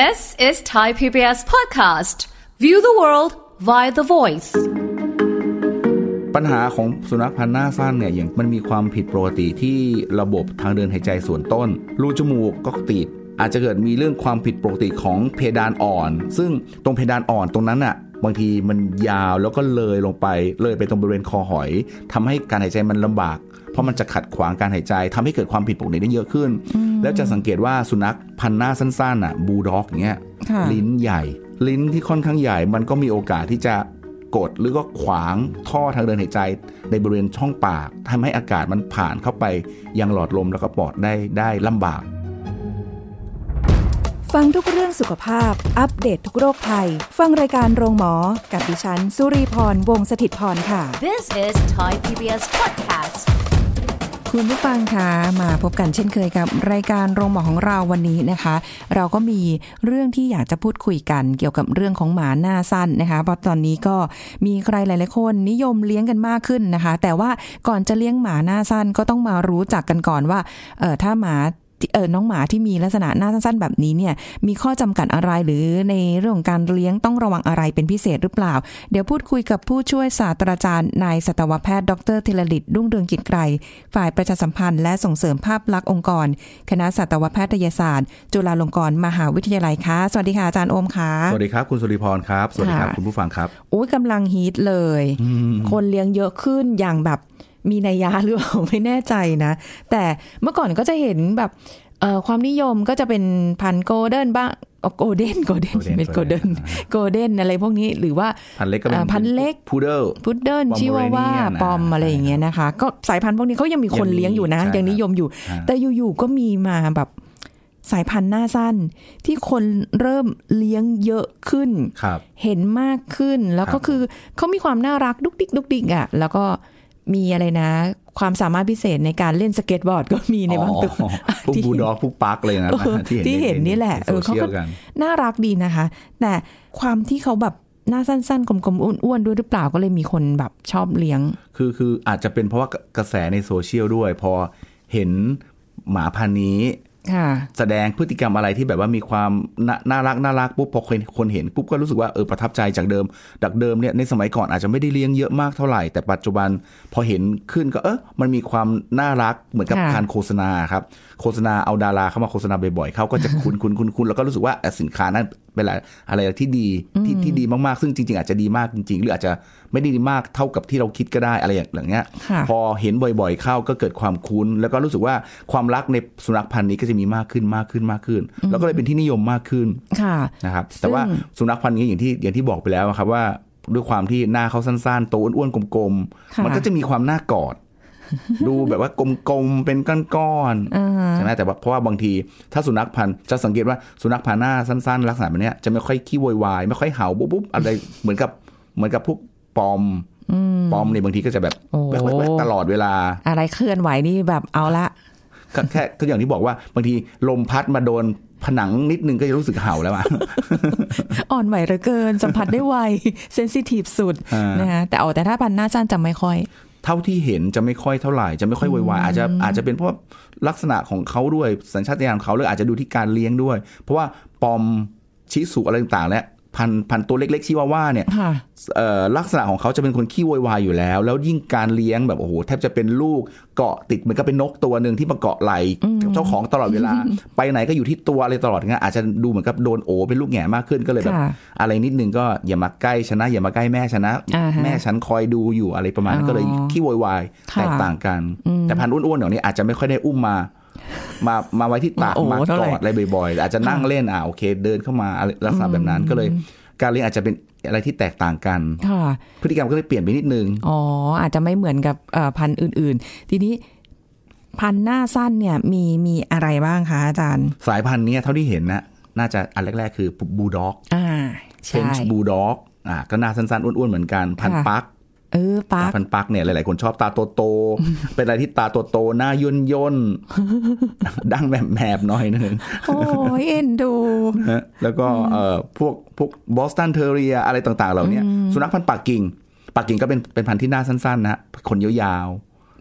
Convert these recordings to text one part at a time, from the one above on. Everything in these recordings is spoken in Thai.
This is Thai PBS podcast. View the world via the voice. ปัญหาของสุนัขพันธุ์หน้าสั้นเนี่ยอย่างมันมีความผิดปกติที่ระบบทางเดินหายใจส่วนต้น รูจมูกก็ติดอาจจะเกิดมีเรื่องความผิดปกติของเพดานอ่อน ซึ่งตรงเพดานอ่อนตรงนั้นอะบางทีมันยาวแล้วก็เลยลงไปเลยไปตรงบริเวณคอหอยทำให้การหายใจมันลำบาก เพราะมันจะขัดขวางการหายใจทำให้เกิดความผิดปกติได้เยอะขึ้น แล้วจะสังเกตว่าสุนัขพันธุ์หน้าสั้นๆอะบูลด็อกอย่างเงี้ยค่ะลิ้นใหญ่ ลิ้นที่ค่อนข้างใหญ่ มันก็มีโอกาสที่จะกดหรือก็ขวางท่อทางเดินหายใจ ในบริเวณช่องปากทำให้อากาศมันผ่านเข้าไปยังหลอดลมแล้วก็ปอดได้ได้ลำบาก ฟังทุกเรื่องสุขภาพ อัปเดตททุกโรคภัย ฟังรายการโรงหมอ กับดิฉัน สุรีพรวงศิตพรค่ะ This is Thai PBS podcast. คุณผู้ฟังคะมาพบกันเช่นเคยกับ รายการโรงหมอของเราวันนี้นะคะ เราก็มีเรื่องที่อยากจะพูดคุยกัน เกี่ยวกับเรื่องของหมาหน้าสั้นนะคะเพราะตอนนี้ก็มีใครหลายๆคนนิยมเลี้ยงกันมากขึ้นนะคะ แต่ว่าก่อนจะเลี้ยงหมาหน้าสั้นก็ต้องมารู้จักกันก่อนว่าเออถ้าหมา เออน้องหมาที่มีลักษณะหน้าสั้นๆ แบบนี้เนี่ย มีข้อจำกัดอะไรหรือในเรื่องของการเลี้ยงต้องระวังอะไรเป็นพิเศษหรือเปล่า เดี๋ยวพูดคุยกับผู้ช่วยศาสตราจารย์นายสัตวแพทย์ดรธีรลิตรุ่งเรืองกิจไกรฝ่ายประชาสัมพันธ์และส่งเสริมภาพลักษณ์องค์กร คณะสัตวแพทยศาสตร์ จุฬาลงกรณ์มหาวิทยาลัยค่ะสวัสดีค่ะอาจารย์โอมค่ะสวัสดีครับคุณสุริพรครับสวัสดีครับค่ะคุณผู้ฟังครับโอ้ยกำลังฮิตเลย คนเลี้ยงเยอะขึ้นอย่างแบบ มีนัยยะหรือเปล่าไม่แน่ใจนะ แต่เมื่อก่อนก็จะเห็นแบบเอ่อความนิยมก็จะเป็นพันธุ์โกลเด้นบ้างโกลเด้นโกลเด้น Golden เป็นโกลเด้น Golden โกลเด้นอะไรพวกนี้หรือว่าพันธุ์เล็กก็เป็นอ่าพันธุ์เล็กพูเดิลพุดเดิ้ล Pomeranian ชิวาว่าอะปอมอะไรอย่างเงี้ยนะคะ ก็สายพันธุ์พวกนี้เขายังมีคนยังมีเลี้ยงอยู่นะใช่ยังนิยมอยู่ครับแต่อยู่ๆก็มีมาแบบสายพันธุ์หน้าสั้นที่คนเริ่มเลี้ยงเยอะขึ้นครับเห็นมากขึ้น ครับแล้วก็คือเขามีความน่ารักดุกดิกดุกดิกอะ แล้วก็ มีอะไรนะ ความสามารถพิเศษในการเล่นสเก็ตบอร์ดก็มีในบางตัวอ๋อพวกที่บูลด็อกพวกปั๊กเลยนะเออที่ที่เห็นนี่แหละเออในโซเชียลเขาก็กันน่ารักดีนะคะ แต่ความที่เขาแบบหน้าสั้นๆ กลมๆ อ้วนๆ ด้วยหรือเปล่าก็เลยมีคนแบบชอบเลี้ยง คือคืออาจจะเป็นเพราะว่ากระแสในโซเชียลด้วย พอเห็นหมาพันธุ์นี้ค่ะ แสดงพฤติกรรมอะไรที่แบบว่ามีความน่าน่ารักน่ารักปุ๊บพอคนคนเห็นปุ๊บก็รู้สึกว่าเออประทับใจจากเดิมจากเดิมเนี่ยในสมัยก่อนอาจจะไม่ได้เลี้ยงเยอะมากเท่าไหร่แต่ปัจจุบันพอเห็นขึ้นก็เออมันมีความน่ารักเหมือนกับค่ะการโฆษณาครับโฆษณาเอาดาราเข้ามาโฆษณาบ่อยๆเขาก็จะคุ้นคุ้นคุ้นคุ้นแล้วก็รู้สึกว่าเอ่อสินค้านั้นเป็นอะไรอะไรที่ดีที่ที่ดีมากๆ ซึ่งจริง ๆ อาจจะดีมากจริง ๆ หรืออาจจะไม่ได้ดีมากเท่ากับที่เราคิดก็ได้อะไรอย่างเงี้ยค่ะพอเห็นบ่อยๆ เข้าก็เกิดความคุ้น แล้วก็รู้สึกว่าความรักในสุนัขพันธุ์นี้ก็จะมีมากขึ้นมากขึ้นมากขึ้น แล้วก็เลยเป็นที่นิยมมากขึ้นค่ะนะครับ แต่ว่าสุนัขพันธุ์นี้อย่างที่อย่างที่บอกไปแล้วครับว่าด้วยความที่หน้าเขาสั้นๆ โตวอ้วนๆกลมค่ะๆมันก็จะมีความน่ากอด ดูแบบว่ากลมๆเป็นก้อนอ่าๆใช่ไหมแต่ว่าเพราะว่าบางทีถ้าสุนัขพันธุ์จะสังเกตว่าสุนัขพันธุ์หน้าสั้นๆ ลักษณะแบบเนี้ยจะไม่ค่อยขี้โวยวายไม่ค่อยเห่าปุ๊บปุ๊บอะไรเหมือนกับเหมือนกับพวกปอมปอมเนี่ยบางทีก็จะแบบโอ้แว๊กๆๆตลอดเวลา อะไรเคลื่อนไหวนี่แบบเอาละก็แค่ก็อย่างที่บอกว่าบางทีลมพัดมาโดนผนังนิดนึงก็จะรู้สึกเห่าแล้วอะอ่อนไหวเหลือเกิน สัมผัสได้ไวเซนซิทีฟสุดอ่านนะคะแต่เอาแต่ถ้าพันหน้าสั้นจะไม่ค่อย เท่าที่เห็นจะไม่ค่อยเท่าไหร่จะไม่ค่อยโวยวายอาจจะอาจจะเป็นเพราะลักษณะของเขาด้วยสัญชาตญาณของเขาหรืออาจจะดูที่การเลี้ยงด้วย เพราะว่าปอมชิสุอะไรต่างๆและ พันพันตัวเล็กๆชิวาว่าเนี่ยค่ะเอ่อลักษณะของเขาจะเป็นคนขี้โวยวายอยู่แล้ว แล้วยิ่งการเลี้ยงแบบโอ้โหแทบจะเป็นลูกเกาะติดเหมือนกับเป็นนกตัวหนึ่งที่มาเกาะไหลเจ้าของตลอดเวลา ไปไหนก็อยู่ที่ตัวอะไรตลอดงั้นอาจจะดูเหมือนกับโดนโอเป็นลูกแง่มากขึ้นก็เลยแบบค่ะอะไรนิดนึงก็อย่ามาใกล้ชนะ อย่ามาใกล้แม่ชนะอ่าฮะแม่ฉันคอยดูอยู่อะไรประมาณนั้นอ๋อก็เลยขี้โวยวายค่ะแตกต่างกัน แต่พันธุ์อ้วนๆเดี๋ยวนี้อาจจะไม่ค่อยได้อุ้มมา มามาไว้ที่ตักโอ้โหมาเท่ากไหร่อดอะไรบ่อยๆ อาจจะนั่งเล่นอ่าโอเค เดินเข้ามาอะไรลักษณะแบบนั้นก็เลยการเลี้ยงอาจจะเป็นอะไรที่แตกต่างกันค่ะพฤติกรรมก็เลยเปลี่ยนไปนิดนึง อ๋อ อาจจะไม่เหมือนกับเอ่อพันธุ์อื่น ๆ ทีนี้พันธุ์หน้าสั้นเนี่ยมีมีอะไรบ้างคะอาจารย์ สายพันธุ์เนี้ยเท่าที่เห็นนะน่าจะอันแรก ๆ คือบูด็อกอ่าเชใช่นช์บูด็อกอ่าก็หน้าสั้นๆ อ้วน ๆ เหมือนกัน พันค่ะปัก เออปักพันปักเนี่ยหลายๆคนชอบตาโตๆเป็นอะไรที่ตาโตๆหน้าย่นย่นๆดังแบบแมบๆหน่อยนึงโอ้ยเอ็นดูนะแล้วก็เอ่อพวกพวกบอสตันเทอรียอะไรต่างๆ เหล่าเนี้ยสุนัขพันธุ์ปักกิ่งปักกิ่งก็เป็นเป็นพันธุ์ที่หน้าสั้นๆนะขนยาว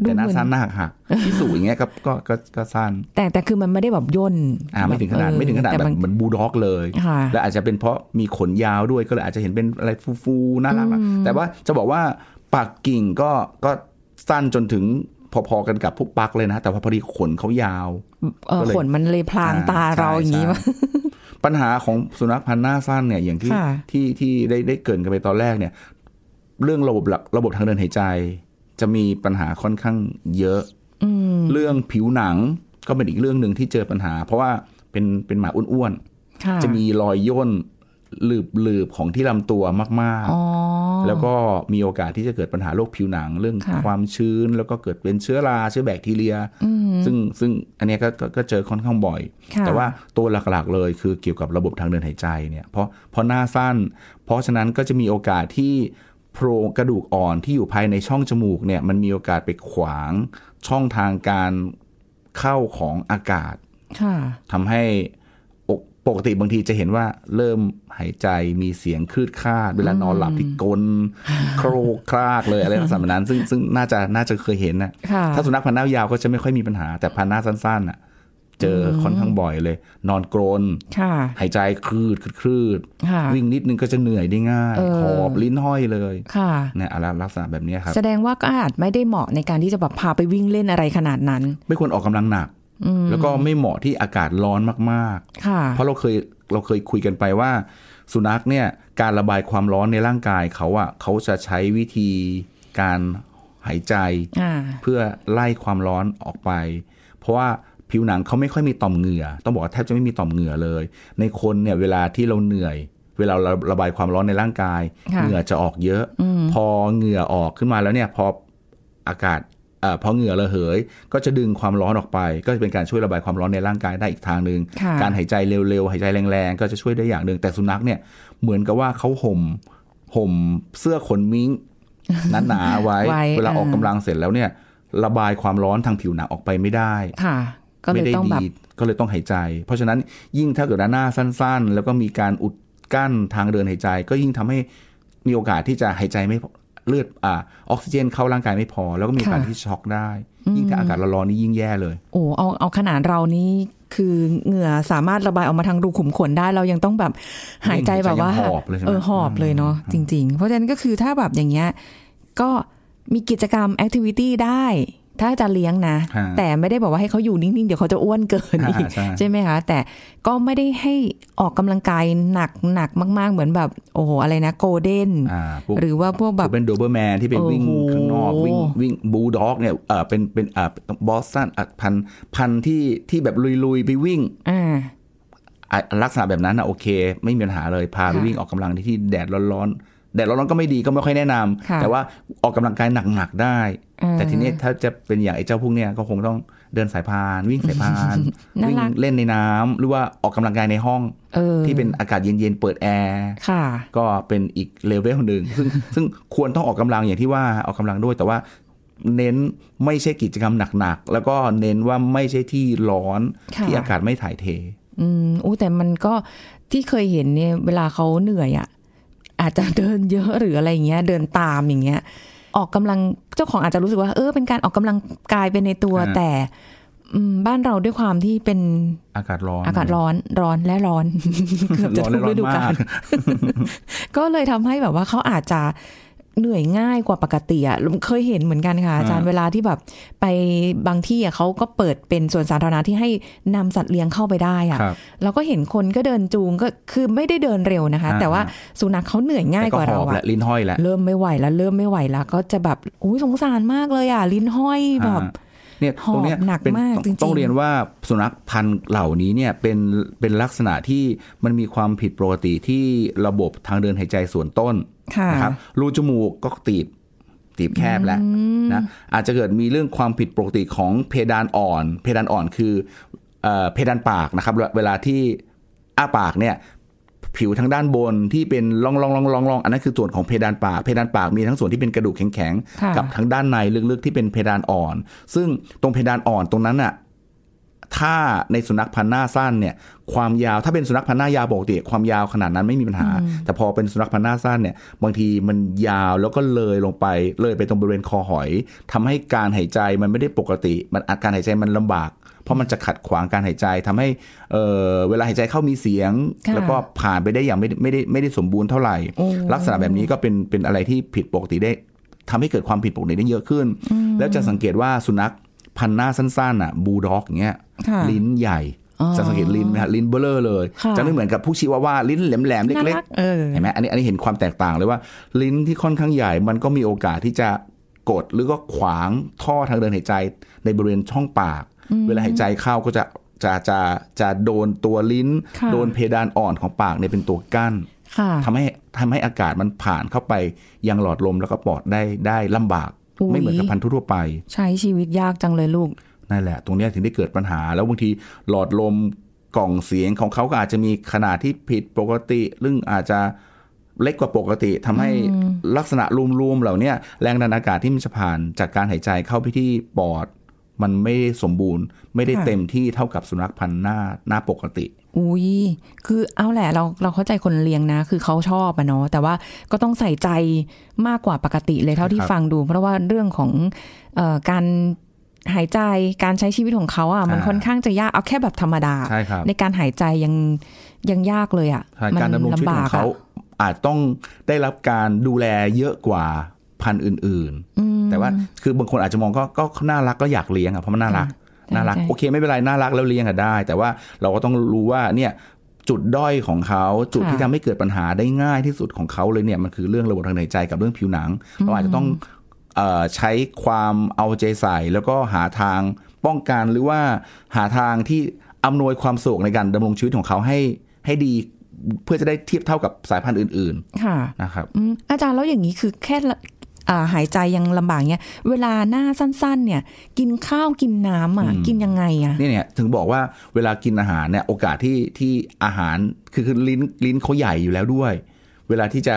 ดูแต่หน้าเหมือนสั้นหน้าหักๆที่สูอย่างเงี้ยก็ก็ก็ก็สั้น แต่แต่คือมันไม่ได้แบบย่นอ่าไม่ถึงขนาดเออไม่ถึงขนาดแต่แบบมันเหมือนบูลด็อกเลยค่ะและอาจจะเป็นเพราะมีขนยาวด้วยก็เลยอาจจะเห็นเป็นอะไรฟูๆน่ารักนะแต่ว่าจะบอกว่า ปักกิ่งก็ก็สั้นจนถึงพอๆกันกับพวกปักเลยนะ แต่ว่าพอดีขนเขายาวเออก็เลยขนมันเลยพลางตาเราอย่างนี้นี้วะปัญหาของสุนัขพันธุ์หน้าสั้นเนี่ยอย่างที่ค่ะที่ที่ได้ได้เกรินกันไปตอนแรกเนี่ย เรื่องระบบหลักระบบทางเดินหายใจ จะมีปัญหาค่อนข้างเยอะเรื่องผิวหนังก็เป็นอีกเรื่องหนึ่งที่เจอปัญหา เพราะว่าเป็นเป็นหมาอ้วนค่ะๆจะมีรอยย่น หลืบหลืบๆของที่ลำตัวมากอ๋อๆแล้วก็มีโอกาสที่จะเกิดปัญหาโรคผิวหนังเรื่องค่ะความชื้น แล้วก็เกิดเป็นเชื้อราเชื้อแบคทีเรีย ซึ่งซึ่งอันเนี้ยก็ก็ก็เจอค่อนข้างบ่อยค่ะแต่ว่าตัวหลักๆเลยคือเกี่ยวกับระบบทางเดินหายใจเนี่ยเพราะเพราะหน้าสั้น เพราะฉะนั้นก็จะมีโอกาสที่โพรงกระดูกอ่อนที่อยู่ภายในช่องจมูกเนี่ยมันมีโอกาสไปขวางช่องทางการเข้าของอากาศค่ะทำให้อก ปกติบางทีจะเห็นว่าเริ่มหายใจมีเสียงคลืดคลาด เวลานอนหลับที่กลนโครกคลากเลยอะไรลักษณะแบบนั้น ซึ่งซึ่งน่าจะน่าจะเคยเห็นนะค่ะถ้าสุนัขพันธุ์หน้ายาวก็จะไม่ค่อยมีปัญหาแต่พันธุ์หน้าสั้นๆอะเจอค่อนข้างบ่อยเลย นอนกรนค่ะหายใจคลืดคลืดคลืดค่ะวิ่งนิดนึงก็จะเหนื่อยได้ง่ายเออหอบลิ้นห้อยเลยค่ะเนี่ยอะไรลักษณะแบบนี้ครับ แสดงว่าก็อาจไม่ได้เหมาะในการที่จะแบบพาไปวิ่งเล่นอะไรขนาดนั้น ไม่ควรออกกำลังหนัก แล้วก็ไม่เหมาะที่อากาศร้อนมากๆค่ะเพราะเราเคยเราเคยคุยกันไปว่า สุนัขเนี่ยการระบายความร้อนในร่างกายเขาอะเขาจะใช้วิธีการหายใจอ่าเพื่อไล่ความร้อนออกไป เพราะว่าผิวหนังเขาไม่ค่อยมีต่อมเหงื่อ ต้องบอกว่าแทบจะไม่มีต่อมเหงื่อเลย ในคนเนี่ยเวลาที่เราเหนื่อย เวลาเราระบายความร้อนในร่างกายค่ะเหงื่อจะออกเยอะ พอเหงื่อออกขึ้นมาแล้วเนี่ยพออากาศเอ่อพอเหงื่อระเหย ก็จะดึงความร้อนออกไป ก็จะเป็นการช่วยระบายความร้อนในร่างกายได้อีกทางหนึ่งค่ะการหายใจเร็วๆหายใจแรงๆ ก็จะช่วยได้อย่างหนึ่งแต่สุนัขเนี่ยเหมือนกับว่าเขาห่มห่มเสื้อขนมิ้งหนาๆไว้ไว้ เวลาออกอ่ากำลังเสร็จแล้วเนี่ย ระบายความร้อนทางผิวหนังออกไปไม่ได้ค่ะก็เลไม่ยได้ต้องแบบดีก็เลยต้องหายใจ เพราะฉะนั้นยิ่งถ้าเกิดว่าหน้าสั้น ๆ แล้วก็มีการอุดกั้นทางเดินหายใจ ก็ยิ่งทำให้มีโอกาสที่จะหายใจไม่พอ เลือดอ่าออกซิเจนเข้าร่างกายไม่พอ แล้วก็มีโอกาสค่ะที่ช็อกได้ ยิ่งถ้าอากาศร้อนๆนี่ยิ่งแย่เลย โอ้เอาเอาขนาดเรานี่คือเหงื่อสามารถระบายออกมาทางรูขุมขนได้ เรายังต้องแบบหายใจแบบว่าหอบเลยใช่ไหมเออหอบเลยเนาะจริง ๆ เพราะฉะนั้นก็คือถ้าแบบอย่างเงี้ยก็มีกิจกรรมแอคทิวิตี้ได้ ถ้าจะเลี้ยงนะฮะแต่ไม่ได้บอกว่าให้เขาอยู่นิ่ง ๆ เดี๋ยวเขาจะอ้วนเกินอีกอ่าใช่ใช่ไหมคะ แต่ก็ไม่ได้ให้ออกกำลังกายหนักหนักมาก ๆ เหมือนแบบ โอ้โห อะไรนะโกลเด้นอ่าพวกหรือว่าพวกแบบเป็นโดเบอร์แมนที่เป็นวิ่งโอ้โหข้างนอก วิ่งวิ่งบูลด็อกเนี่ยเออเป็นเป็นอ่าบอสตันอะพันธุ์พันธุ์ที่ที่แบบลุย ๆ ไปวิ่งอ่าอะลักษณะแบบนั้นนะโอเค ไม่มีปัญหาเลยพาไปค่ะวิ่งออกกำลังที่ที่แดดร้อนๆแดดร้อนๆก็ไม่ดีก็ไม่ค่อยแนะนำค่ะแต่ว่าออกกำลังกายหนักๆได้อ่า แต่ทีนี้ถ้าจะเป็นอย่างไอ้เจ้าพวกเนี้ยก็คงต้องเดินสายพาน วิ่งสายพานน่าวิ่งรักเล่นในน้ำหรือว่าออกกำลังกายในห้องเออที่เป็นอากาศเย็นๆเปิดแอร์ค่ะก็เป็นอีกเลเวลหนึ่งซึ่งซึ่งควรต้องออกกำลังอย่างที่ว่าออกกำลังด้วยแต่ว่าเน้นไม่ใช่กิจกรรมหนักๆ แล้วก็เน้นว่าไม่ใช่ที่ร้อนค่ะที่อากาศไม่ถ่ายเท อืมอู้แต่มันก็ที่เคยเห็นเนี่ยเวลาเขาเหนื่อยอะ อาจจะเดินเยอะหรืออะไรอย่างเงี้ย เดินตามอย่างเงี้ย ออกกำลังเจ้าของอาจจะรู้สึกว่า เออเป็นการออกกำลังกายไปในตัวฮะแต่อืมบ้านเราด้วยความที่เป็นอากาศร้อน อากาศร้อนร้อนและร้อนเกือบจะร้อนทุและกร้อฤนดูกาลมากก็เลยทำให้แบบว่าเขาอาจจะ เหนื่อยง่ายกว่าปกติอะเคยเห็นเหมือนกันค่ะอาจารย์อ่าเวลาที่แบบไปบางที่อะเขาก็เปิดเป็นส่วนสาธารณะที่ให้นำสัตว์เลี้ยงเข้าไปได้อะครับเราก็เห็นคนก็เดินจูงก็คือไม่ได้เดินเร็วนะคะอ่าแต่ว่าสุนัขเขาเหนื่อยง่ายแต่กว่าหเราอบอะและลิ้นห้อยแหละเริ่มไม่ไหวแล้วเริ่มไม่ไหวแล้วก็จะแบบอุ้ยสงสารมากเลยอะลิ้นห้อยแบบอ่า เนี่ยหอบตรงเนี้ยหนักเป็นมากต้องจริงๆต้องเรียนว่าสุนัขพันธุ์เหล่านี้เนี่ยเป็นเป็นลักษณะที่มันมีความผิดปกติที่ระบบทางเดินหายใจส่วนต้นค่ะนะครับรูจมูกก็ตีบตีบแคบแล้วนะอาจจะเกิดมีเรื่องความผิดปกติของเพดานอ่อน เพดานอ่อนคือเอ่อเพดานปากนะครับ เวลาที่อ้าปากเนี่ย ผิวทางด้านบนที่เป็นร่องร่องร่องร่องร่องอันนั้นคือส่วนของเพดานปากเพดานปากมีทั้งส่วนที่เป็นกระดูกแข็งค่ะๆกับทางด้านในลึกๆที่เป็นเพดานอ่อน ซึ่งตรงเพดานอ่อนตรงนั้นน่ะถ้าในสุนัขพันธุ์หน้าสั้นเนี่ย ความยาวถ้าเป็นสุนัขพันธุ์หน้ายาวปกติความยาวขนาดนั้นไม่มีปัญหา แต่พอเป็นสุนัขพันธุ์หน้าสั้นเนี่ย บางทีมันยาวแล้วก็เลยลงไปเลยไปตรงบริเวณคอหอยทำให้การหายใจมันไม่ได้ปกติ มันอาการหายใจมันลำบาก เพราะมันจะขัดขวางการหายใจทำให้เอ่อเวลาหายใจเข้ามีเสียงค่ะแล้วก็ผ่านไปได้อย่างไม่ได้ไม่ได้ไม่ได้สมบูรณ์เท่าไหร่โอ้ลักษณะแบบนี้ก็เป็นเป็นอะไรที่ผิดปกติได้ทำให้เกิดความผิดปกติได้เยอะขึ้น แล้วจะสังเกตว่าสุนัขพันธุ์หน้าสั้นๆอะบูลด็อกอย่างเงี้ยค่ะลิ้นใหญ่อ๋อจะสังเกตลิ้นไหมฮะลิ้นเบลอเลยค่ะจะไม่เหมือนกับผู้ชิวาว่าลิ้นแหลมๆน่าเล็กรักเออๆเห็นไหมอันนี้อันนี้เห็นความแตกต่างเลยว่า ลิ้นที่ค่อนข้างใหญ่ มันก็มีโอกาสที่จะกดหรือก็ขวางท่อทางเดินหายใจในบริเวณช่องปาก เวลาหายใจเข้าก็จะจะจะจะโดนตัวลิ้นค่ะโดนเพดานอ่อนของปากเนี่ยเป็นตัวกั้นค่ะทำให้ทำให้อากาศมันผ่านเข้าไปยังหลอดลมแล้วก็ปอดได้ได้ลำบากอุ๊ยไม่เหมือนกับพันธุ์ทั่วๆไป ใช้ชีวิตยากจังเลยลูกนั่นแหละ ตรงเนี้ยถึงได้เกิดปัญหา แล้วบางทีหลอดลมกล่องเสียงของเขาก็อาจจะมีขนาดที่ผิดปกติซึ่งอาจจะเล็กกว่าปกติทำให้ลักษณะรวมๆเหล่าเนี้ยแรงดันอากาศที่มันจะผ่านจากการหายใจเข้าไปที่ปอด มันไม่ได้สมบูรณ์ ไม่ได้ค่ะเต็มที่เท่ากับสุนัขพันธุ์หน้าหน้าปกติ อุ้ยคือเอาแหละเราเราเข้าใจคนเลี้ยงนะ คือเขาชอบอะเนาะแต่ว่าก็ต้องใส่ใจมากกว่าปกติเลยเท่าที่ครับฟังดู เพราะว่าเรื่องของเอ่อการหายใจการใช้ชีวิตของเขาอะมันอ่าค่อนข้างจะยากเอาแค่แบบธรรมดาใช่ครับในการหายใจยังยังยากเลยอะใช่มัการดำรงชีวิตของเขาลำบกะอาจต้องได้รับการดูแลเยอะกว่า พันธุ์อื่นๆ แต่ว่าคือบางคนอาจจะมองก็ก็ก็น่ารักก็อยากเลี้ยงอะเพราะมันน่ารักใช่น่ารักใช่โอเคไม่เป็นไรน่ารักแล้วเลี้ยงอะได้ แต่ว่าเราก็ต้องรู้ว่าเนี่ยจุดด้อยของเขาจุดที่ทำให้เกิดปัญหาได้ง่ายที่สุดของเขาเลยเนี่ยมันคือเรื่องระบบทางหายใจกับเรื่องผิวหนัง เราอาจจะต้องเอ่อใช้ความเอาใจใส่ แล้วก็หาทางป้องกันหรือว่าหาทางที่อำนวยความสะดวกในการดำรงชีวิตของเขาให้ให้ดีเพื่อจะได้เทียบเท่ากับสายพันธุ์อื่นค่ะๆนะครับอืมอาจารย์แล้วอย่างนี้คือแค่ละอ่า หายใจยังลำบากเนี้ยเวลาหน้าสั้นๆ เนี่ย กินข้าวกินน้ำอะกินยังไงอะนี่เนี่ยถึงบอกว่าเวลากินอาหารเนี่ยโอกาสที่ที่อาหารคือคือลิ้นลิ้นเขาใหญ่อยู่แล้วด้วย เวลาที่จะ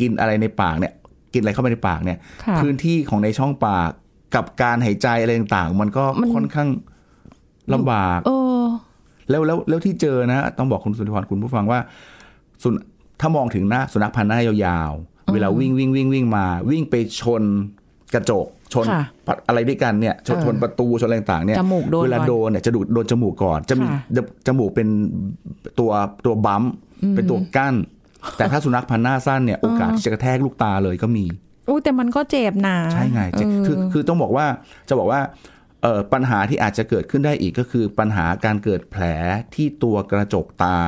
กินอะไรในปากเนี่ย กินอะไรเข้าไปในปากเนี่ยค่ะพื้นที่ของในช่องปากกับการหายใจอะไรต่างๆ มันก็มันค่อนข้างลำบากเออแล้วแล้วแล้วที่เจอนะ ต้องบอกคุณสุนทรคุณผู้ฟังว่าสุนถ้ามองถึงหน้าสุนัขพันธุ์หน้ายาวๆ เวลาวิ่งวิ่งวิ่งวิ่งมา วิ่งไปชนกระจกชนค่ะอะไรด้วยกันเนี่ยชนเออชนประตูชนอะไรต่างๆเนี่ยจมูกโดนเวลาก่อนโดนเนี่ยจะดูดโดนจมูกก่อน จะมีค่ะจจมูกเป็นตัวตัวบัมป์เป็นตัวกั้น แต่ถ้าสุนัขพันธุ์หน้าสั้นเนี่ยโอกาสที่จะกระแทกลูกตาเลยก็มีอู้แต่มันก็เจ็บนะใช่ไงเจ๊เออคือคือต้องบอกว่าจะบอกว่าเอ่อปัญหาที่อาจจะเกิดขึ้นได้อีกก็คือปัญหาการเกิดแผลที่ตัวกระจกตา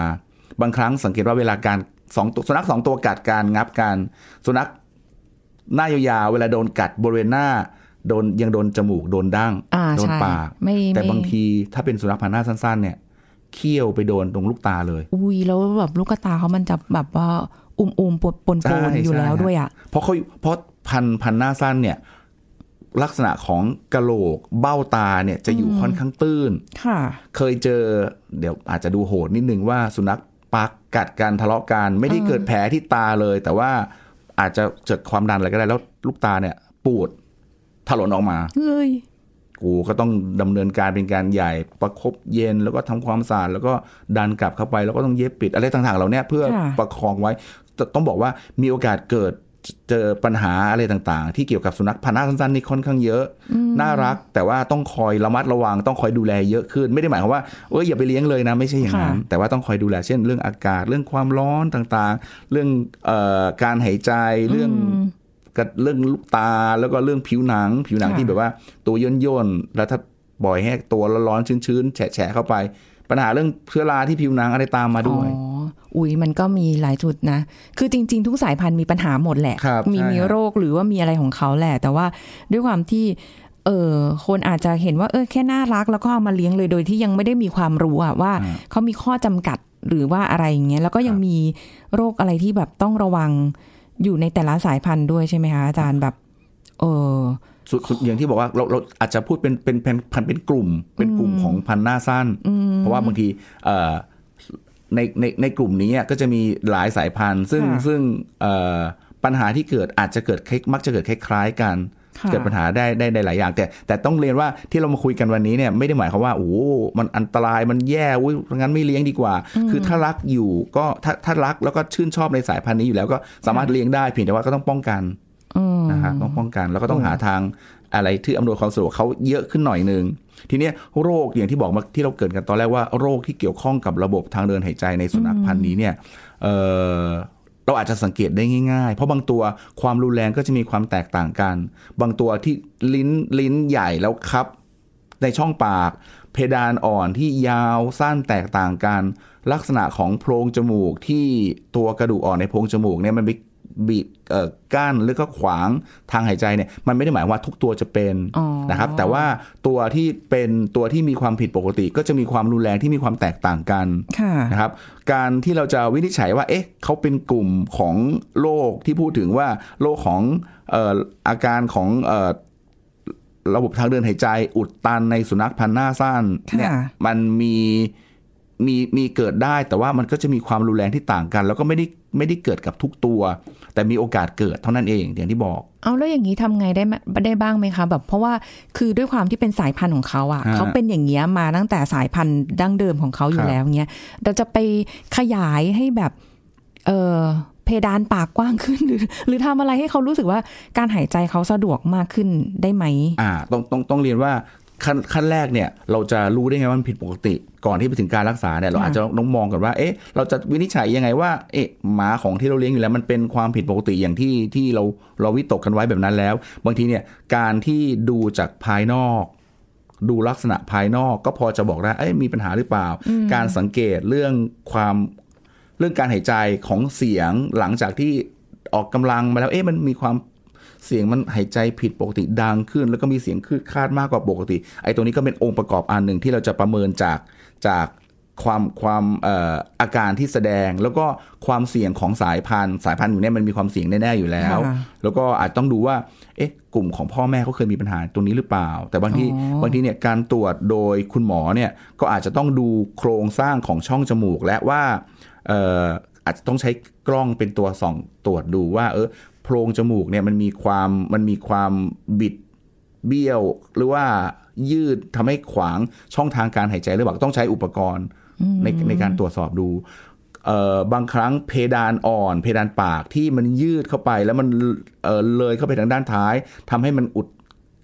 บางครั้งสังเกตว่าเวลาการ สองตัวสุนัขสองตัวกัดการงับกันสุนัขหน้ายาวๆเวลาโดนกัดบริเวณหน้าโดนยังโดนจมูกโดนดั้งอ่าโดนใช่ปากไม่แต่ไม่บางทีถ้าเป็นสุนัขพันธุ์หน้าสั้น ๆ เนี่ยเคี้ยวไปโดนตรงลูกตาเลย อุ้ยแล้วแบบลูกตาเขามันจะแบบว่าอุ้มอุ้มๆปนปนใช่ๆอยู่ใช่แล้วฮะด้วยอะเพราะเขาเพราะพันธุ์พันธุ์หน้าสั้นเนี่ย ลักษณะของกะโหลกเบ้าตาเนี่ยจะอยู่ค่อนข้างตื้น ค่ะ เคยเจอ เดี๋ยวอาจจะดูโหดนิดนึงว่าสุนัข ปักกัดกันทะเลาะกันไม่ได้เกิดแผลที่ตาเลย แต่ว่าอาจจะเกิดความดันอะไรก็ได้แล้วลูกตาเนี่ยปูดถลนออกมาเฮ้ยกูก็ต้องดำเนินการเป็นการใหญ่ประคบเย็นแล้วก็ทำความสะอาดแล้วก็ดันกลับเข้าไปแล้วก็ต้องเย็บปิดอะไรต่างๆเหล่านี้เพื่อค่ะประคองไว้แต่ต้องบอกว่ามีโอกาสเกิด เจอปัญหาอะไรต่างๆ ที่เกี่ยวกับสุนัขพันธุ์หน้าสั้นๆนี่ค่อนข้างเยอะ น่ารัก แต่ว่าต้องคอยระมัดระวัง ต้องคอยดูแลเยอะขึ้น ไม่ได้หมายความว่าเอออย่าไปเลี้ยงเลยนะไม่ใช่อย่างนั้นค่ะแต่ว่าต้องคอยดูแลเช่น เรื่องอากาศเรื่องความร้อนต่างๆ เรื่องเอ่อการหายใจเรื่องกับเรื่องลูกตาแล้วก็เรื่องผิวหนัง ผิวหนังค่ะที่แบบว่า ตัวย่นย่นๆแล้วถ้าบ่อยให้ตัวร้อนๆชื้นๆแฉะๆเข้าไป ปัญหาเรื่องเชื้อราที่ผิวหนังอะไรตามมาด้วยอ๋ออุ้ยมันก็มีหลายจุดนะ คือจริง ๆ ทุกสายพันธุ์มีปัญหาหมดแหละครับมีใช่มีครับโรคหรือว่ามีอะไรของเขาแหละ แต่ว่าด้วยความที่เออคนอาจจะเห็นว่าเออแค่น่ารักแล้วก็เอามาเลี้ยงเลยโดยที่ยังไม่ได้มีความรู้อะว่าอ่าเขามีข้อจำกัดหรือว่าอะไรอย่างเงี้ยแล้วก็ยังครับมีโรคอะไรที่แบบต้องระวังอยู่ในแต่ละสายพันธุ์ด้วยใช่ไหมคะอาจารย์แบบเออ สุดสุดอย่างที่บอกว่าเราเราอาจจะพูดเป็นเป็นเป็นพันเป็นกลุ่ม เป็นกลุ่มของพันธุ์หน้าสั้น เพราะว่าบางทีเอ่อในในในกลุ่มนี้ก็จะมีหลายสายพันธุ์ ซึ่งค่ะซึ่งเอ่อปัญหาที่เกิดอาจจะเกิดคล้ายมักจะเกิดคล้ายๆกันค่ะเกิดปัญหาได้ได้ได้หลายอย่าง แต่แต่ต้องเรียนว่าที่เรามาคุยกันวันนี้เนี่ยไม่ได้หมายความว่าโอ้โหมันอันตรายมันแย่อุ้ยงั้นไม่เลี้ยงดีกว่า คือถ้ารักอยู่ก็ถ้าถ้ารักแล้วก็ชื่นชอบในสายพันธุ์นี้อยู่แล้วก็สามารถเลี้ยงได้เพียงแต่ว่าก็ต้องป้องกันอืม นะฮะต้องป้องกันแล้วก็ต้องหาทางอะไรที่อำนวยความสะดวกเขาเยอะขึ้นหน่อยหนึ่งทีเนี้ยโรคอย่างที่บอกมาที่เราเกิดกันตอนแรกว่าโรคที่เกี่ยวข้องกับระบบทางเดินหายใจในสุนัขพันธุ์นี้เนี่ยเเราอาจจะสังเกตได้ง่ายๆ เพราะบางตัวความรุนแรงก็จะมีความแตกต่างกัน บางตัวที่ลิ้นลิ้นใหญ่แล้วครับ ในช่องปาก เพดานอ่อนที่ยาวสั้นแตกต่างกัน ลักษณะของโพรงจมูกที่ตัวกระดูกอ่อนในโพรงจมูกเนี่ยมันไป บีบเอ่อกั้นหรือก็ขวางทางหายใจเนี่ยมันไม่ได้หมายว่าทุกตัวจะเป็นอ๋อนะครับแต่ว่าตัวที่เป็นตัวที่มีความผิดปกติ ก็จะมีความรุนแรงที่มีความแตกต่างกันค่ะนะครับการที่เราจะวินิจฉัยว่าเอ๊ะเขาเป็นกลุ่มของโรคที่พูดถึงว่าโรคของเอ่ออาการของเอ่อระบบทางเดินหายใจอุดตันในสุนัขพันธุ์หน้าสั้นค่ะเนี่ยมันมี มีมีเกิดได้แต่ว่ามันก็จะมีความรุนแรงที่ต่างกัน แล้วก็ไม่ได้ไม่ได้เกิดกับทุกตัว แต่มีโอกาสเกิดเท่านั้นเองอย่างที่บอก เอาแล้วอย่างนี้ทำไงได้ไหมได้บ้างไหมคะแบบเพราะว่าคือด้วยความที่เป็นสายพันธุ์ของเขาอะฮะเขาเป็นอย่างเงี้ยมาตั้งแต่สายพันธุ์ดั้งเดิมของเขาอคยู่รับแล้วเงี้ยเราจะไปขยายให้แบบเออเพดานปากกว้างขึ้นหรือหรือทำอะไรให้เขารู้สึกว่าการหายใจเขาสะดวกมากขึ้นได้ไหมอ่าต้องต้องต้องเรียนว่า ขั้นขั้นแรกเนี่ยเราจะรู้ได้ไงว่ามันผิดปกติ ก่อนที่ไปถึงการรักษาเนี่ยเราค่ะอาจจะต้องมองก่อนว่าเอ๊ะเราจะวินิจฉัยยังไงว่าเอ๊ะหมาของที่เราเลี้ยงอยู่แล้วมันเป็นความผิดปกติอย่างที่ที่เราเราวิตกกันไว้แบบนั้นแล้ว บางทีเนี่ยการที่ดูจากภายนอก ดูลักษณะภายนอกก็พอจะบอกได้เอ้ยมีปัญหาหรือเปล่า การสังเกตเรื่องความเรื่องการหายใจของเสียงหลังจากที่ออกกำลังมาแล้วเอ๊ะมันมีความ เสียงมันหายใจผิดปกติดังขึ้น แล้วก็มีเสียงคืดคาดมากกว่าปกติ ไอ้ตัวนี้ก็เป็นองค์ประกอบอันหนึ่งที่เราจะประเมินจากจากความความเอ่ออาการที่แสดงแล้วก็ความเสี่ยงของสายพันธุ์ สายพันธุ์อยู่เนี่ยมันมีความเสี่ยงแน่ๆอยู่แล้วค่ะแล้วก็อาจต้องดูว่าเอ๊ะกลุ่มของพ่อแม่เขาเคยมีปัญหาตรงนี้หรือเปล่า แต่บางทีอ๋อบางทีเนี่ยการตรวจโดยคุณหมอเนี่ยก็อาจจะต้องดูโครงสร้างของช่องจมูกและว่าเอ่ออาจจะต้องใช้กล้องเป็นตัวส่องตรวจดูว่าเออโพรงจมูกเนี่ยมันมีความมันมีความบิดเบี้ยว หรือว่ายืดทำให้ขวางช่องทางการหายใจหรือเปล่าต้องใช้อุปกรณ์ในในการตรวจสอบดูเอ่อบางครั้งเพดานอ่อน เพดานปากที่มันยืดเข้าไปแล้วมันเอ่อเลยเข้าไปทางด้านท้ายทำให้มันอุด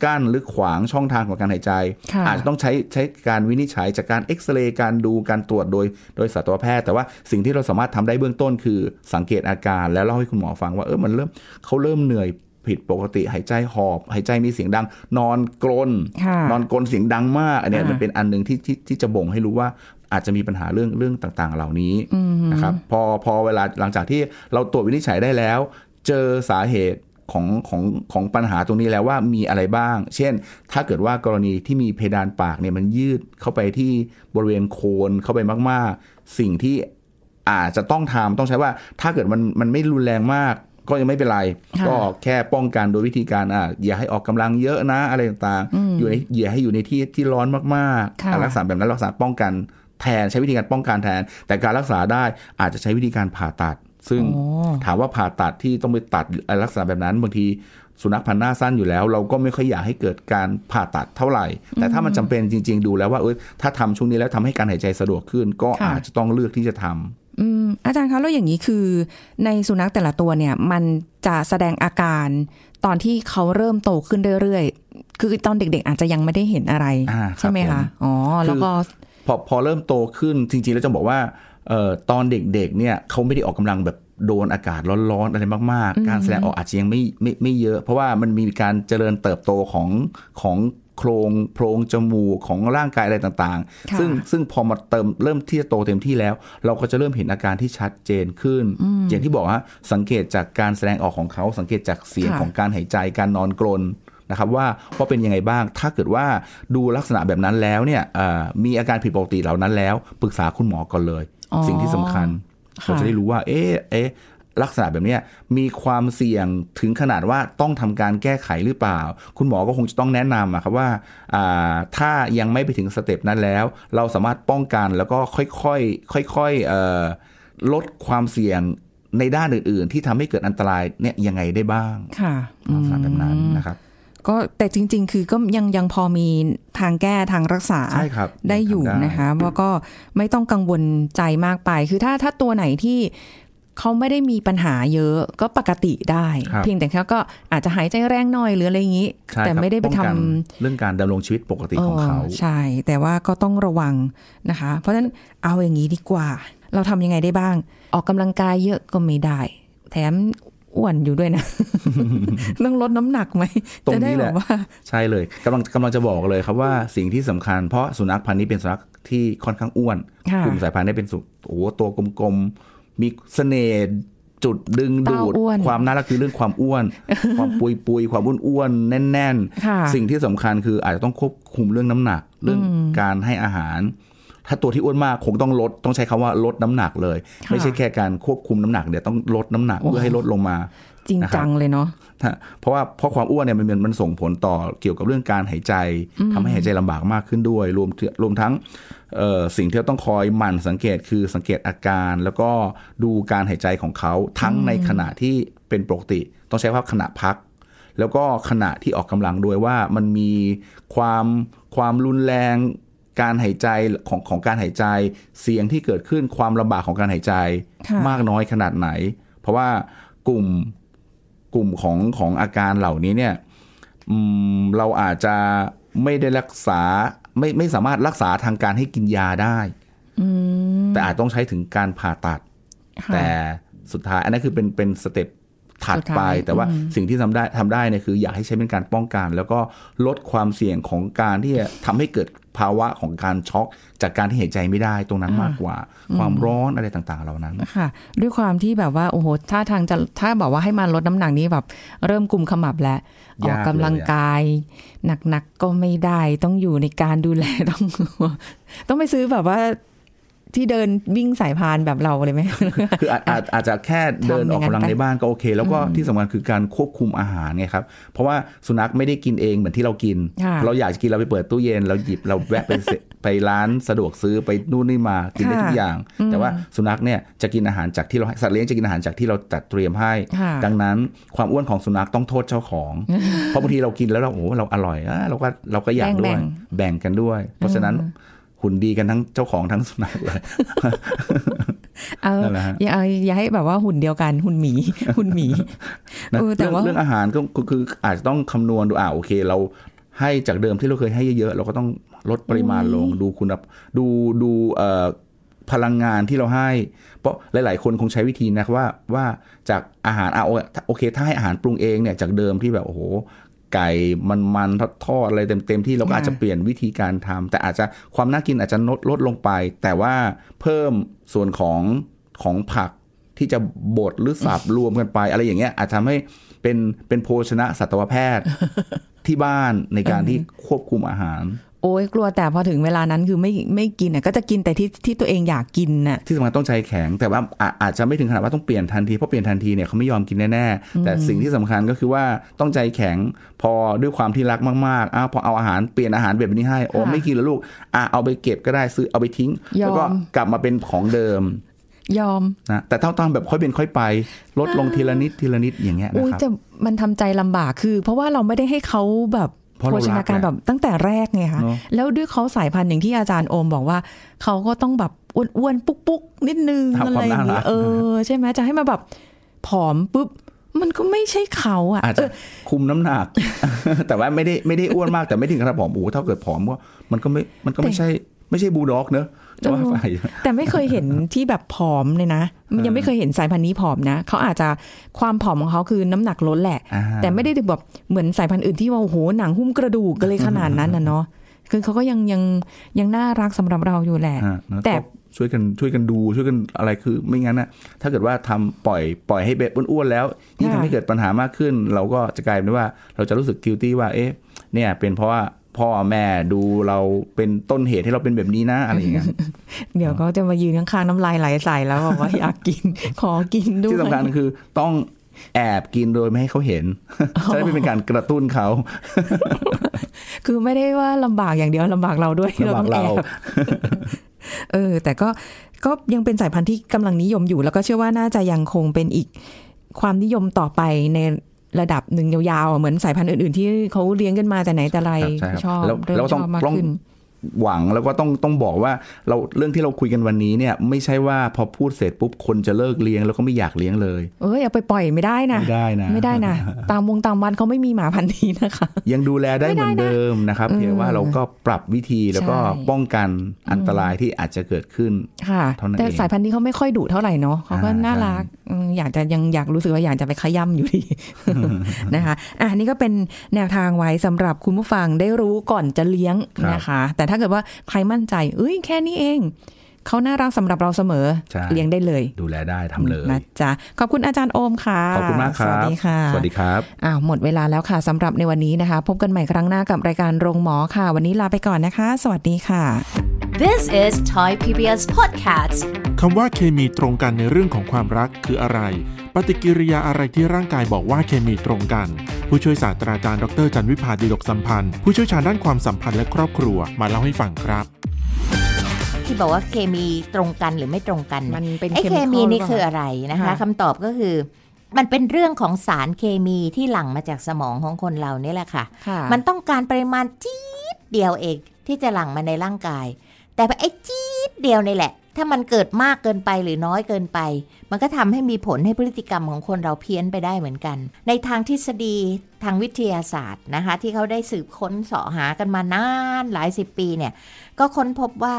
กั้นหรือขวางช่องทางของการหายใจค่ะอาจจะต้องใช้ใช้การวินิจฉัยจากการเอ็กซเรย์การดูการตรวจโดยโดยสัตวแพทย์ แต่ว่าสิ่งที่เราสามารถทำได้เบื้องต้นคือสังเกตอาการ แล้วเล่าให้คุณหมอฟังว่าเออมันเริ่มเขาเริ่มเหนื่อยผิดปกติหายใจหอบ หายใจมีเสียงดัง นอนกรนค่ะนอนกรนเสียงดังมาก อันเนี้ยอ่ามัมันเป็นอันหนึ่งที่ที่ที่จะบ่งให้รู้ว่าอาจจะมีปัญหาเรื่องเรื่องต่างๆ เหล่านี้นะครับพอพอเวลาหลังจากที่เราตรวจวินิจฉัยได้แล้ว เจอสาเหตุ ของของของปัญหาตรงนี้แล้วว่ามีอะไรบ้าง เช่น ถ้าเกิดว่ากรณีที่มีเพดานปากเนี่ยมันยืดเข้าไปที่บริเวณโคนเข้าไปมาก ๆ สิ่งที่อาจจะต้องทำต้องใช้ว่าถ้าเกิดมันมันไม่รุนแรงมาก ก็ยังไม่เป็นไรค่ะก็แค่ป้องกันโดยวิธีการอะอย่าให้ออกกำลังเยอะนะอะไรต่างๆ อยู่ในอย่าให้อยู่ในที่ที่ร้อนมากค่ะๆรักษาแบบนั้นรักษาป้องกันแทนใช้วิธีการป้องกันแทน แต่การรักษาได้อาจจะใช้วิธีการผ่าตัด ซึ่งโอ้ถามว่าผ่าตัดที่ต้องไปตัดอะไรลักษณะแบบนั้นบางทีสุนัขพันธุ์หน้าสั้นอยู่แล้ว เราก็ไม่ค่อยอยากให้เกิดการผ่าตัดเท่าไหร่ แต่ถ้ามันจำเป็นจริง ๆ ดูแล้วว่าเออถ้าทำช่วงนี้แล้วทำให้การหายใจสะดวกขึ้น ก็ค่ะอาจจะต้องเลือกที่จะทำอืมอาจารย์คะแล้วอย่างนี้คือ ในสุนัขแต่ละตัวเนี่ย มันจะแสดงอาการตอนที่เขาเริ่มโตขึ้นเรื่อยๆ คือตอนเด็กๆ อาจจะยังไม่ได้เห็นอะไรอ่าครับใช่ไหมผคะมอ๋อ แล้วก็พอพอเริ่มโตขึ้นจริงๆ แล้วจะบอกว่าเอ่อตอนเด็กๆเนี่ยเขาไม่ได้ออกกำลังแบบโดนอากาศร้อนๆอะไรมากๆ การแสดงออกอาจจะยังไม่ไม่ไม่เยอะ เพราะว่ามันมีการเจริญเติบโตของของโครงโพรงจมูกของร่างกายอะไรต่างค่ะๆซึ่งซึ่งพอมาเติมเริ่มที่จะโตเต็มที่แล้ว เราก็จะเริ่มเห็นอาการที่ชัดเจนขึ้น อย่างที่บอกฮะสังเกตจากการแสดงออกของเขา สังเกตจากเสียงค่ะของการหายใจการนอนกรนนะครับว่าว่าเป็นยังไงบ้าง ถ้าเกิดว่าดูลักษณะแบบนั้นแล้วเนี่ยเอ่อมีอาการผิดปกติเหล่านั้นแล้ว ปรึกษาคุณหมอก่อนเลยอ๋อ สิ่งที่สำคัญค่ะเราจะได้รู้ว่า เอ๊ะเอ๊ะลักษณะแบบเนี้ยมีความเสี่ยงถึงขนาดว่าต้องทำการแก้ไขหรือเปล่า คุณหมอก็คงจะต้องแนะนำอะครับว่าอ่าถ้ายังไม่ไปถึงสเต็ปนั้นแล้ว เราสามารถป้องกันแล้วก็ค่อยๆค่อยๆเอ่อลดความเสี่ยงในด้านอื่น ๆ ที่ทำให้เกิดอันตรายเนี่ยยังไงได้บ้างค่ะอืลักมษณะแบบนั้นนะครับ ก็แต่จริง ๆ คือก็ยังยังพอมีทางแก้ทางรักษาใช่ครับได้อยู่ทำได้นะคะว่าก็ไม่ต้องกังวลใจมากไป คือถ้าถ้าตัวไหนที่เขาไม่ได้มีปัญหาเยอะก็ปกติได้ครับเพียงแต่แค่ก็อาจจะหายใจแรงหน่อยหรืออะไรอย่างนี้ใช่แต่ครับไม่ได้ไปป้องทำกันเรื่องการดำรงชีวิตปกติของเขา ใช่ แต่ว่าก็ต้องระวังนะคะ เพราะฉะนั้นเอาอย่างนี้ดีกว่า เราทำยังไงได้บ้าง ออกกำลังกายเยอะก็ไม่ได้ แถม อ้วนอยู่ด้วยนะ ต้องลดน้ำหนักไหมตรงจะได้นี้แหแบละบว่า ใช่เลยกำลังกำลังจะบอกเลยครับว่าสิ่งที่สำคัญเพราะสุนัขพันธุ์นี้เป็นสุนัขที่ค่อนข้างอ้วนค่ะกลุ่มสายพันธุ์นี้เป็นสุโอ้โหตัวกลมๆ มีเสน่ห์จุดดึงดูดเต้าอ้วนความน่ารักคือเรื่องความอ้วน ความปุยปุยๆความอ้วนอ้วนๆแน่นค่ะๆสิ่งที่สำคัญคืออาจจะต้องควบคุมเรื่องน้ำหนัก เรื่องการให้อาหาร ถ้าตัวที่อ้วนมากคงต้องลดต้องใช้คำว่าลดน้ำหนักเลยค่ะไม่ใช่แค่การควบคุมน้ำหนักเดี๋ยวต้องลดน้ำหนักเพื่อให้ลดลงมา จริงจังเลยเนาะฮะเพราะว่าเพราะความอ้วนเนี่ยมันมันมันส่งผลต่อเกี่ยวกับเรื่องการหายใจทำให้หายใจลำบากมากขึ้นด้วย รวมถึงรวมทั้งเอ่อสิ่งที่เราต้องคอยหมั่นสังเกตคือสังเกตอาการ แล้วก็ดูการหายใจของเขาทั้งในขณะที่เป็นปกติ ต้องใช้ว่าขณะพักแล้วก็ขณะที่ออกกำลังด้วยว่ามันมีความความรุนแรง การหายใจของของการหายใจ เสียงที่เกิดขึ้นความลำบากของการหายใจค่ะมากน้อยขนาดไหน เพราะว่ากลุ่มกลุ่มของของอาการเหล่านี้เนี่ยอืมเราอาจจะไม่ได้รักษาไม่ไม่สามารถรักษาทางการให้กินยาได้แต่อาจต้องใช้ถึงการผ่าตัดค่ะแต่สุดท้ายอันนั้นคือเป็นเป็นสเต็ป ถัดสุดไปท้ายแต่ว่าอืมสิ่งที่ทำได้ทำได้เนี่ยคืออยากให้ใช้เป็นการป้องกัน แล้วก็ลดความเสี่ยงของการที่จะทำให้เกิดภาวะของการช็อกจากการที่หายใจไม่ได้ตรงนั้นมากกว่า ความร้อนอะไรต่างๆเหล่านั้นค่ะด้วยความที่แบบว่าโอ้โหถ้าทางจะถ้าบอกว่าให้มาลดน้ำหนักนี้แบบ เริ่มกลุ่มขมับแล้วออกยากเลยกำลังกายหนักๆก็ไม่ได้ ต้องอยู่ในการดูแลต้องต้องไปซื้อแบบว่า ที่เดินวิ่งสายพานแบบเราเลยไหมคืออาจอาจอาจจะแค่เดินออกกำลังทำอย่างนั้นไปในบ้านก็โอเค แล้วก็ที่สำคัญคือการควบคุมอาหารไงครับ เพราะว่าสุนัขไม่ได้กินเองเหมือนที่เรากินค่ะเราอยากจะกินเราไปเปิดตู้เย็น เราหยิบเราแวะไปเสไปร้านสะดวกซื้อไปนู่นนี่มากินได้ค่ะทุกอย่าง แต่ว่าสุนัขเนี่ยจะกินอาหารจากที่เราให้สัตว์เลี้ยงจะกินอาหารจากที่เราจัดเตรียมให้ค่ะดังนั้นความอ้วนของสุนัขต้องโทษเจ้าของ เพราะบางทีเรากินแล้วเราโอ้โหเราอร่อยอะเราก็เราก็อยากด้วยแบ่งแบ่งกันด้วย เพราะฉะนั้น หุ่นดีกันทั้งเจ้าของทั้งสุนัขเลยเอานั่นแหละฮะอย่าเอาอย่าให้แบบว่าหุ่นเดียวกันหุ่นหมี หุ่นหมีนะเออแต่เรื่องว่าเรื่องอาหารก็ก็คืออาจจะต้องคำนวณดูอ่าโอเค เราให้จากเดิมที่เราเคยให้เยอะๆเราก็ต้องลดปริมาณลงดูคุณภาพดูดูเอ่อพลังงานที่เราให้ เพราะหลาย ๆ คนคงใช้วิธีนะว่าว่าจากอาหารอะโอโอเค ถ้าให้อาหารปรุงเองเนี่ยจากเดิมที่แบบโอ้โห ไก่มันมันทอดทอดอะไรเต็มๆที่เราก็ค่ะอาจจะเปลี่ยนวิธีการทำแต่อาจจะความน่ากินอาจจะลดลดลงไป แต่ว่าเพิ่มส่วนของของผักที่จะบดหรือสับรวมกันไป อะไรอย่างเงี้ยอาจทำให้เป็นเป็นโภชนะสัตวแพทย์ที่บ้านในการที่ควบคุมอาหาร โอ้ยกลัวแต่พอถึงเวลานั้นคือไม่ไม่กินอะก็จะกินแต่ที่ที่ตัวเองอยากกินน่ะที่สำคัญต้องใจแข็งแต่ว่าอาอาจจะไม่ถึงขนาดว่าต้องเปลี่ยนทันทีเพราะเปลี่ยนทันทีเนี่ยเขาไม่ยอมกินแน่ๆแต่สิ่งที่สำคัญก็คือว่าต้องใจแข็งพอด้วยความที่รักมากๆอ้าวพอเอาอาหารเปลี่ยนอาหารแบบนี้ให้โอ้ค่ะไม่กินแล้วลูกอะเอาไปเก็บก็ได้ซื้อเอาไปทิ้งยอมแล้วก็กลับมาเป็นของเดิมยอมนะแต่ถ้าตอนแบบค่อยเป็นค่อยไป ลดลงทีละนิดทีละนิดอย่างเงี้ยนะอุ้ยครับแต่มันทำใจลำบากคือ เพราะว่าเราไม่ได้ให้เขาแบบ เพราะโภเราชรันากการแหละแบบตั้งแต่แรกไงคะเนอะแล้วด้วยเขาสายพันธุ์อย่างที่อาจารย์โอมบอกว่าเขาก็ต้องแบบอ้วนๆปุ๊กๆนิดนึงทำอะควาไรมอย่างน่ารัเงี้กยเออใช่ไหมจะให้มาแบบผอมปุ๊บมันก็ไม่ใช่เขาอะอาจเอจะอคุมน้ำหนัก แต่ว่าไม่ได้ไม่ได้อ้วนมากแต่ไม่ถึงขนาดผอมโอ้โหถ้าเกิดผอมก็มันก็ไม่มันก็ไม่ใช่ ไม่ใช่บูลด็อกเนอะ จะว่าไปแต่ไม่เคยเห็นที่แบบผอมเลยนะ ยังไม่เคยเห็นสายพันธุ์นี้ผอมนะเขาอาจจะความผอมของเขาคือน้ำหนักลดแหละอ่าแต่ไม่ได้ถึงแบบเหมือนสายพันธุ์อื่นที่ว่าโอ้โหหนังหุ้มกระดูกกันเลยขนาดนั้นนะเนาะคือเขาก็ยังยังยังน่ารักสำหรับเราอยู่แหละฮะแล้วแต่ก็ช่วยกันช่วยกันดูช่วยกันอะไรคือไม่งั้นนะถ้าเกิดว่าทำปล่อยปล่อยให้เบ็ดอ้วนๆแล้วยิ่งค่ะทำให้เกิดปัญหามากขึ้น เราก็จะกลายเป็นว่าเราจะรู้สึกกิลตี้ว่าเอ๊ะเนี่ยเป็นเพราะว่า พ่อแม่ดูเราเป็นต้นเหตุให้เราเป็นแบบนี้นะอะไรอย่างเงี้ยเดี๋ยวเขาจะมายืนข้างๆน้ำลายไหลใส่แล้วบอกว่าอยากกิน ขอกินด้วยที่สำคัญคือต้องแอบกินโดยไม่ให้เขาเห็นจะได้ไม่เป็นการกระตุ้นเขา คือไม่ได้ว่าลำบากอย่างเดียวลำบากเราด้วยลำบากต้องแอเราบเออ แต่ก็ก็ยังเป็นสายพันธุ์ที่กำลังนิยมอยู่ แล้วก็เชื่อว่าน่าจะยังคงเป็นอีกความนิยมต่อไปใน ระดับหนึ่งยาวๆอะเหมือนสายพันธุ์อื่นๆ ที่เขาเลี้ยงกันมาแต่ไหนแต่ไรใช่ครับชอบแล้วเริ่มแล้วชต้องอบมากต้องขึ้น หวังแล้วก็ต้องต้องบอกว่าเราเรื่องที่เราคุยกันวันนี้เนี่ยไม่ใช่ว่าพอพูดเสร็จปุ๊บคนจะเลิกเลี้ยงแล้วก็ไม่อยากเลี้ยงเลย เอ้ยเอาไปปล่อยไม่ได้นะไม่ได้นะไม่ได้นะตามวงตามวันเขาไม่มีหมาพันธุ์นี้นะคะ ยังดูแลได้เหมือนเดิมนะครับเออเพียงว่าเราก็ปรับวิธีแล้วก็ใช่ป้องกันอันตรายที่อาจจะเกิดขึ้นค่ะเท่านั้นแต่เองสายพันธุ์นี้เขาไม่ค่อยดุเท่าไหร่เนาะเขาก็อ่าน่าใช่รักอืมอยากจะยังอยากรู้สึกว่าอยากจะไปขย่ำอยู่ดีนะคะอะนี่ก็เป็นแนวทางไว้สำหรับคุณผู้ฟังได้รู้ก่อนจะเลี้ยงนะคะ แต่ถ้าเกิดว่าใครมั่นใจ เอ้ยแค่นี้เองเขาน่ารักสำหรับเราเสมอใช่เลี้ยงได้เลย ดูแลได้ทำเลยนะจ๊ะขอบคุณอาจารย์โอมค่ะ ขอบคุณมากครับ สวัสดีค่ะ สวัสดีครับ อ้าวหมดเวลาแล้วค่ะสำหรับในวันนี้นะคะ พบกันใหม่ครั้งหน้ากับรายการโรงหมอค่ะ วันนี้ลาไปก่อนนะคะ สวัสดีค่ะ This is Thai PBS Podcast. คำว่าเคมีตรงกันในเรื่องของความรักคืออะไร ปฏิกิริยาอะไรที่ร่างกายบอกว่าเคมีตรงกัน ผู้ช่วยศาสตราจารย์ดรจันวิพาดีดกสัมพันธ์ ผู้เชี่ยวชาญด้านความสัมพันธ์และครอบครัวมาเล่าให้ฟังครับ ที่บอกว่าเคมีตรงกันหรือไม่ตรงกันมันเป็นไอ้ chemical เคมีนี่หรือเปล่าคืออะไรนะคะค่ะคำตอบก็คือมันเป็นเรื่องของสารเคมีที่หลั่งมาจากสมองของคนเรานี่แหละค่ะค่ะ มันต้องการปริมาณจี๊ดเดียวเองที่จะหลั่งมาในร่างกาย แต่ไอ้จี๊ดเดียวนี่แหละ ถ้ามันเกิดมากเกินไปหรือน้อยเกินไป มันก็ทำให้มีผลให้พฤติกรรมของคนเราเพี้ยนไปได้เหมือนกัน ในทางทฤษฎีทางวิทยาศาสตร์นะคะ ที่เขาได้สืบค้นเสาะหากันมานานหลายสิบปีเนี่ย ก็ค้นพบว่า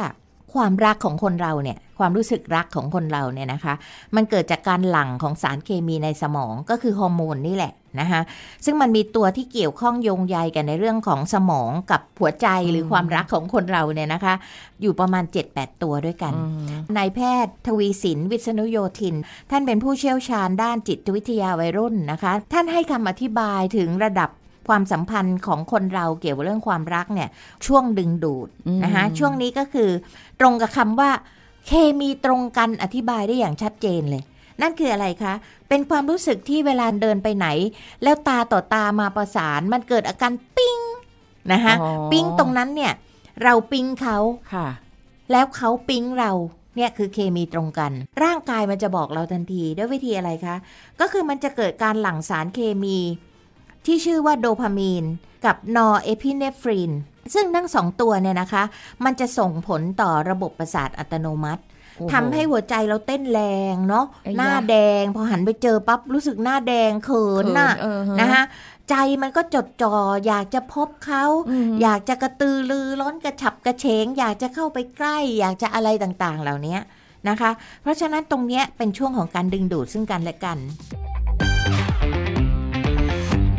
ความรักของคนเราเนี่ยความรู้สึกรักของคนเราเนี่ยนะคะ มันเกิดจากการหลั่งของสารเคมีในสมองก็คือฮอร์โมนนี่แหละนะคะซึ่งมันมีตัวที่เกี่ยวข้องโยงใยกันในเรื่องของสมองกับหัวใจหรือความรักของคนเราเนี่ยนะคะ อยู่ประมาณ 7-8 ตัวด้วยกันนายแพทย์ทวีสิน วิษณุโยธิน ท่านเป็นผู้เชี่ยวชาญด้านจิตวิทยาวัยรุ่นนะคะ ท่านให้คำอธิบายถึงระดับความสัมพันธ์ของคนเราเกี่ยวกับเรื่องความรักเนี่ยช่วงดึงดูดนะคะช่วงนี้ก็คือ ตรงกับคำว่า เคมีตรงกันอธิบายได้อย่างชัดเจนเลย นั่นคืออะไรคะ เป็นความรู้สึกที่เวลาเดินไปไหน แล้วตาต่อตามาประสานมันเกิดอาการปิ้งนะคะอ๋อปิ้งตรงนั้นเนี่ย เราปิ้งเขาค่ะ แล้วเขาปิ๊งเราเนี่ยคือเคมีตรงกัน ร่างกายมันจะบอกเราทันทีด้วยวิธีอะไรคะ ก็คือมันจะเกิดการหลั่งสารเคมี ที่ชื่อว่าโดพามีน กับนอร์เอพิเนฟริน ซึ่งทั้งสองตัวเนี่ยนะคะ มันจะส่งผลต่อระบบประสาทอัตโนมัติโอ้โหทำให้หัวใจเราเต้นแรงเนาะไอ้ยะหน้าแดง พอหันไปเจอปั๊บรู้สึกหน้าแดงเขินน่ะเออฮนะคะใจมันก็จดจ่ออยากจะพบเขาอืมอยากจะกระตือรือร้นกระฉับกระเฉง อยากจะเข้าไปใกล้ อยากจะอะไรต่างๆ เหล่านี้นะคะ เพราะฉะนั้นตรงเนี้ยเป็นช่วงของการดึงดูดซึ่งกันและกัน